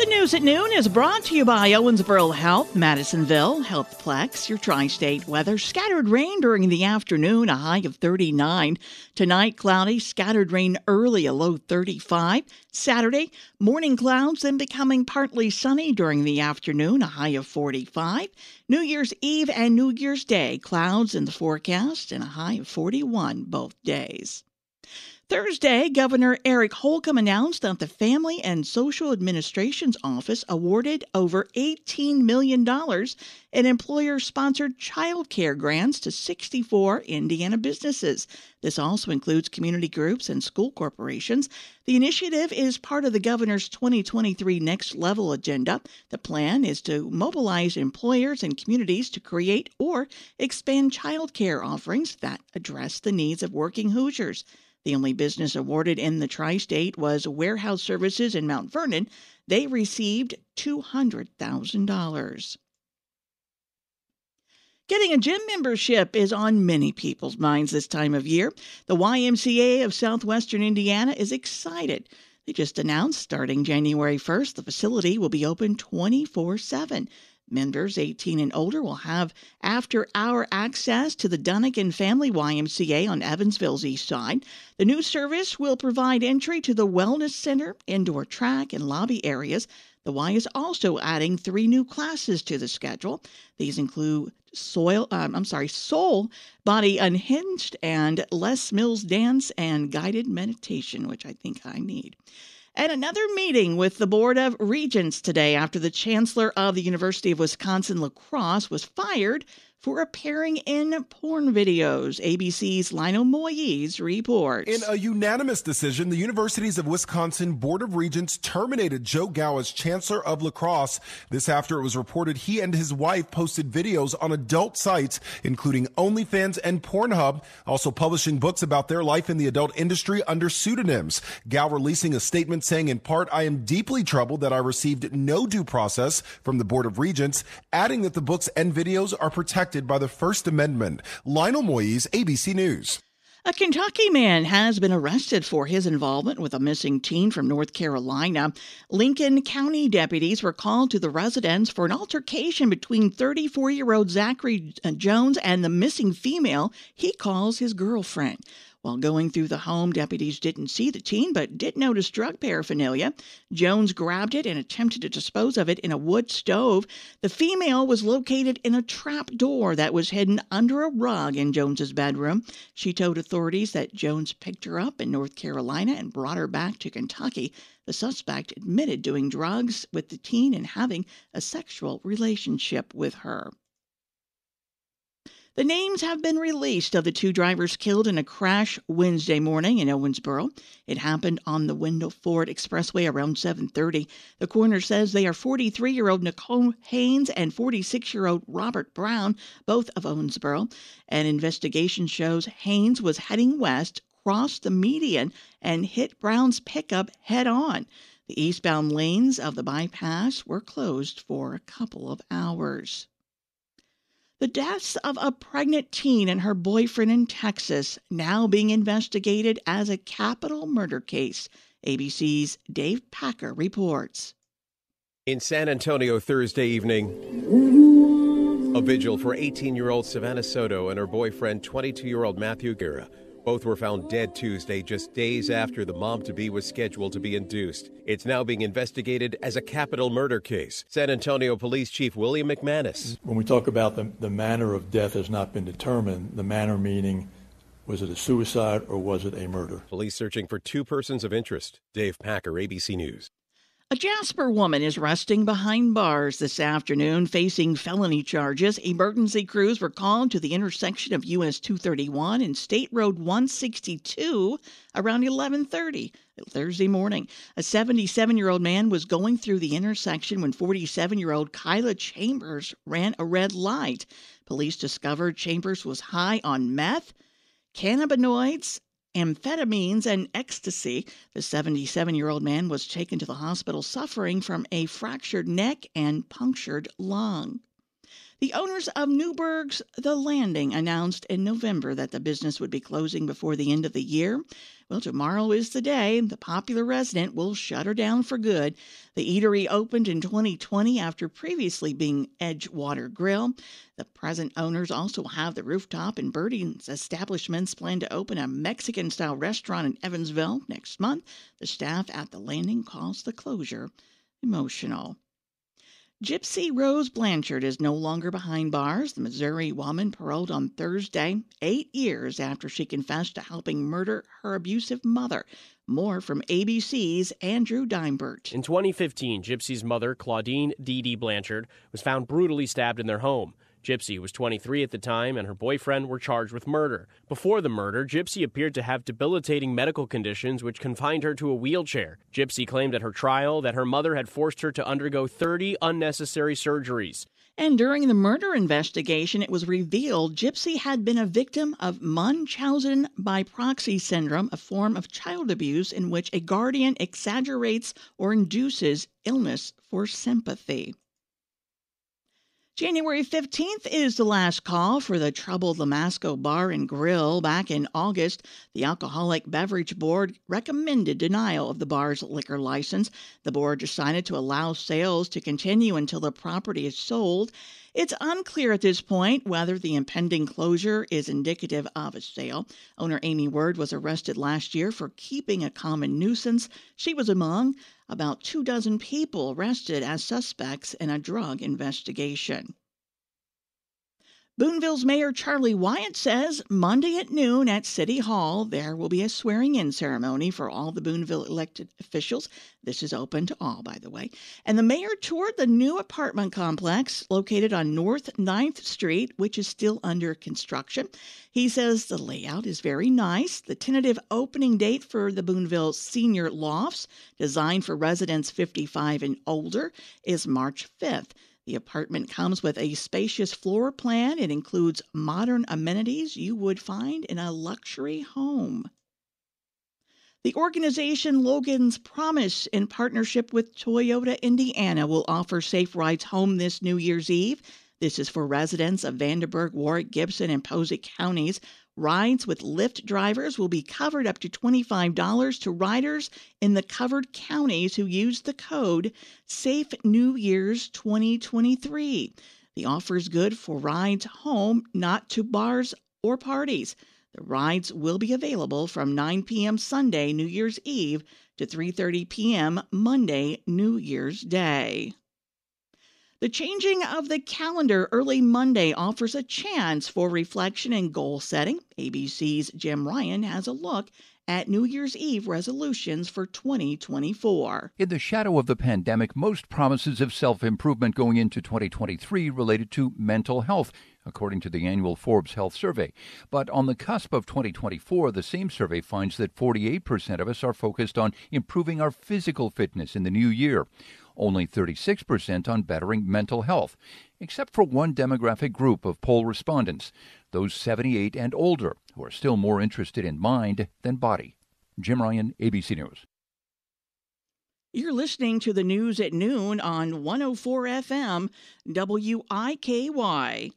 The news at noon is brought to you by Owensboro Health, Madisonville, Healthplex, your tri state weather. Scattered rain during the afternoon, a high of 39. Tonight, cloudy, scattered rain early, a low 35. Saturday, morning clouds, then becoming partly sunny during the afternoon, a high of 45. New Year's Eve and New Year's Day, clouds in the forecast, and a high of 41 both days. Thursday, Governor Eric Holcomb announced that the Family and Social Administration's office awarded over $18 million in employer sponsored child care grants to 64 Indiana businesses. This also includes community groups and school corporations. The initiative is part of the governor's 2023 Next Level agenda. The plan is to mobilize employers and communities to create or expand child care offerings that address the needs of working Hoosiers. The only business awarded in the tri state was Warehouse Services in Mount Vernon. They received $200,000. Getting a gym membership is on many people's minds this time of year. The YMCA of Southwestern Indiana is excited. They just announced starting January 1st, the facility will be open 24 7. Members 18 and older will have after hour access to the Dunigan Family YMCA on Evansville's east side. The new service will provide entry to the Wellness Center, indoor track, and lobby areas. The Y is also adding three new classes to the schedule. These include soil, um, I'm sorry, soul, body unhinged, and Les Mills dance and guided meditation, which I think I need and another meeting with the Board of Regents today after the Chancellor of the University of Wisconsin La Crosse was fired for appearing in porn videos. ABC's Lionel Moise reports. In a unanimous decision, the Universities of Wisconsin Board of Regents terminated Joe Gow as Chancellor of La Crosse. This after it was reported he and his wife posted videos on adult sites, including OnlyFans and Pornhub, also publishing books about their life in the adult industry under pseudonyms. Gow releasing a statement saying, in part, I am deeply troubled that I received no due process from the Board of Regents, adding that the books and videos are protected protected by the First Amendment. Lionel Moise, ABC News. A Kentucky man has been arrested for his involvement with a missing teen from North Carolina. Lincoln County deputies were called to the residence for an altercation between 34 year old Zachary Jones and the missing female he calls his girlfriend. While going through the home, deputies didn't see the teen but did notice drug paraphernalia. Jones grabbed it and attempted to dispose of it in a wood stove. The female was located in a trap door that was hidden under a rug in Jones's bedroom. She told authorities that Jones picked her up in North Carolina and brought her back to Kentucky. The suspect admitted doing drugs with the teen and having a sexual relationship with her. The names have been released of the two drivers killed in a crash Wednesday morning in Owensboro. It happened on the Wendell Ford Expressway around 7:30. The coroner says they are 43-year-old Nicole Haynes and 46-year-old Robert Brown, both of Owensboro. An investigation shows Haynes was heading west, crossed the median, and hit Brown's pickup head on. The eastbound lanes of the bypass were closed for a couple of hours. The deaths of a pregnant teen and her boyfriend in Texas now being investigated as a capital murder case. ABC's Dave Packer reports. In San Antonio Thursday evening, a vigil for 18 year old Savannah Soto and her boyfriend, 22 year old Matthew Guerra both were found dead Tuesday, just days after the mom to be was scheduled to be induced. It's now being investigated as a capital murder case. San Antonio Police Chief William McManus. When we talk about the, the manner of death has not been determined, the manner meaning was it a suicide or was it a murder? Police searching for two persons of interest. Dave Packer, ABC News. A Jasper woman is resting behind bars this afternoon facing felony charges. Emergency crews were called to the intersection of US 231 and State Road 162 around 11:30 Thursday morning. A 77-year-old man was going through the intersection when 47-year-old Kyla Chambers ran a red light. Police discovered Chambers was high on meth, cannabinoids, amphetamines and ecstasy. The 77 year old man was taken to the hospital suffering from a fractured neck and punctured lung. The owners of Newburgh's The Landing announced in November that the business would be closing before the end of the year. Well, tomorrow is the day the popular resident will shutter down for good. The eatery opened in 2020 after previously being Edgewater Grill. The present owners also have the rooftop and Birdie's establishments plan to open a Mexican style restaurant in Evansville next month. The staff at the landing calls the closure emotional. Gypsy Rose Blanchard is no longer behind bars. The Missouri woman paroled on Thursday, eight years after she confessed to helping murder her abusive mother. More from ABC's Andrew Dymburt. In 2015, Gypsy's mother, Clauddine Dee Dee Blanchard, was found brutally stabbed in their home. Gypsy was 23 at the time, and her boyfriend were charged with murder. Before the murder, Gypsy appeared to have debilitating medical conditions which confined her to a wheelchair. Gypsy claimed at her trial that her mother had forced her to undergo 30 unnecessary surgeries. And during the murder investigation, it was revealed Gypsy had been a victim of Munchausen by proxy syndrome, a form of child abuse in which a guardian exaggerates or induces illness for sympathy. January 15th is the last call for the troubled Lamasco Bar and Grill. Back in August, the Alcoholic Beverage Board recommended denial of the bar's liquor license. The board decided to allow sales to continue until the property is sold. It's unclear at this point whether the impending closure is indicative of a sale. Owner Amy Word was arrested last year for keeping a common nuisance. She was among about two dozen people arrested as suspects in a drug investigation. Boonville's Mayor Charlie Wyatt says Monday at noon at City Hall there will be a swearing in ceremony for all the Boonville elected officials. This is open to all, by the way. And the mayor toured the new apartment complex located on North 9th Street, which is still under construction. He says the layout is very nice. The tentative opening date for the Boonville Senior Lofts, designed for residents 55 and older, is March 5th. The apartment comes with a spacious floor plan. It includes modern amenities you would find in a luxury home. The organization Logan's Promise, in partnership with Toyota Indiana, will offer safe rides home this New Year's Eve. This is for residents of Vanderburgh, Warwick, Gibson, and Posey counties. Rides with Lyft drivers will be covered up to $25 to riders in the covered counties who use the code Safe New Year's 2023. The offer is good for rides home, not to bars or parties. The rides will be available from 9 p.m. Sunday, New Year's Eve, to 3:30 p.m. Monday, New Year's Day. The changing of the calendar early Monday offers a chance for reflection and goal setting. ABC's Jim Ryan has a look at New Year's Eve resolutions for 2024. In the shadow of the pandemic, most promises of self improvement going into 2023 related to mental health, according to the annual Forbes Health Survey. But on the cusp of 2024, the same survey finds that 48% of us are focused on improving our physical fitness in the new year only 36% on bettering mental health, except for one demographic group of poll respondents, those 78 and older, who are still more interested in mind than body. Jim Ryan, ABC News. You're listening to the news at noon on 104 FM WIKY.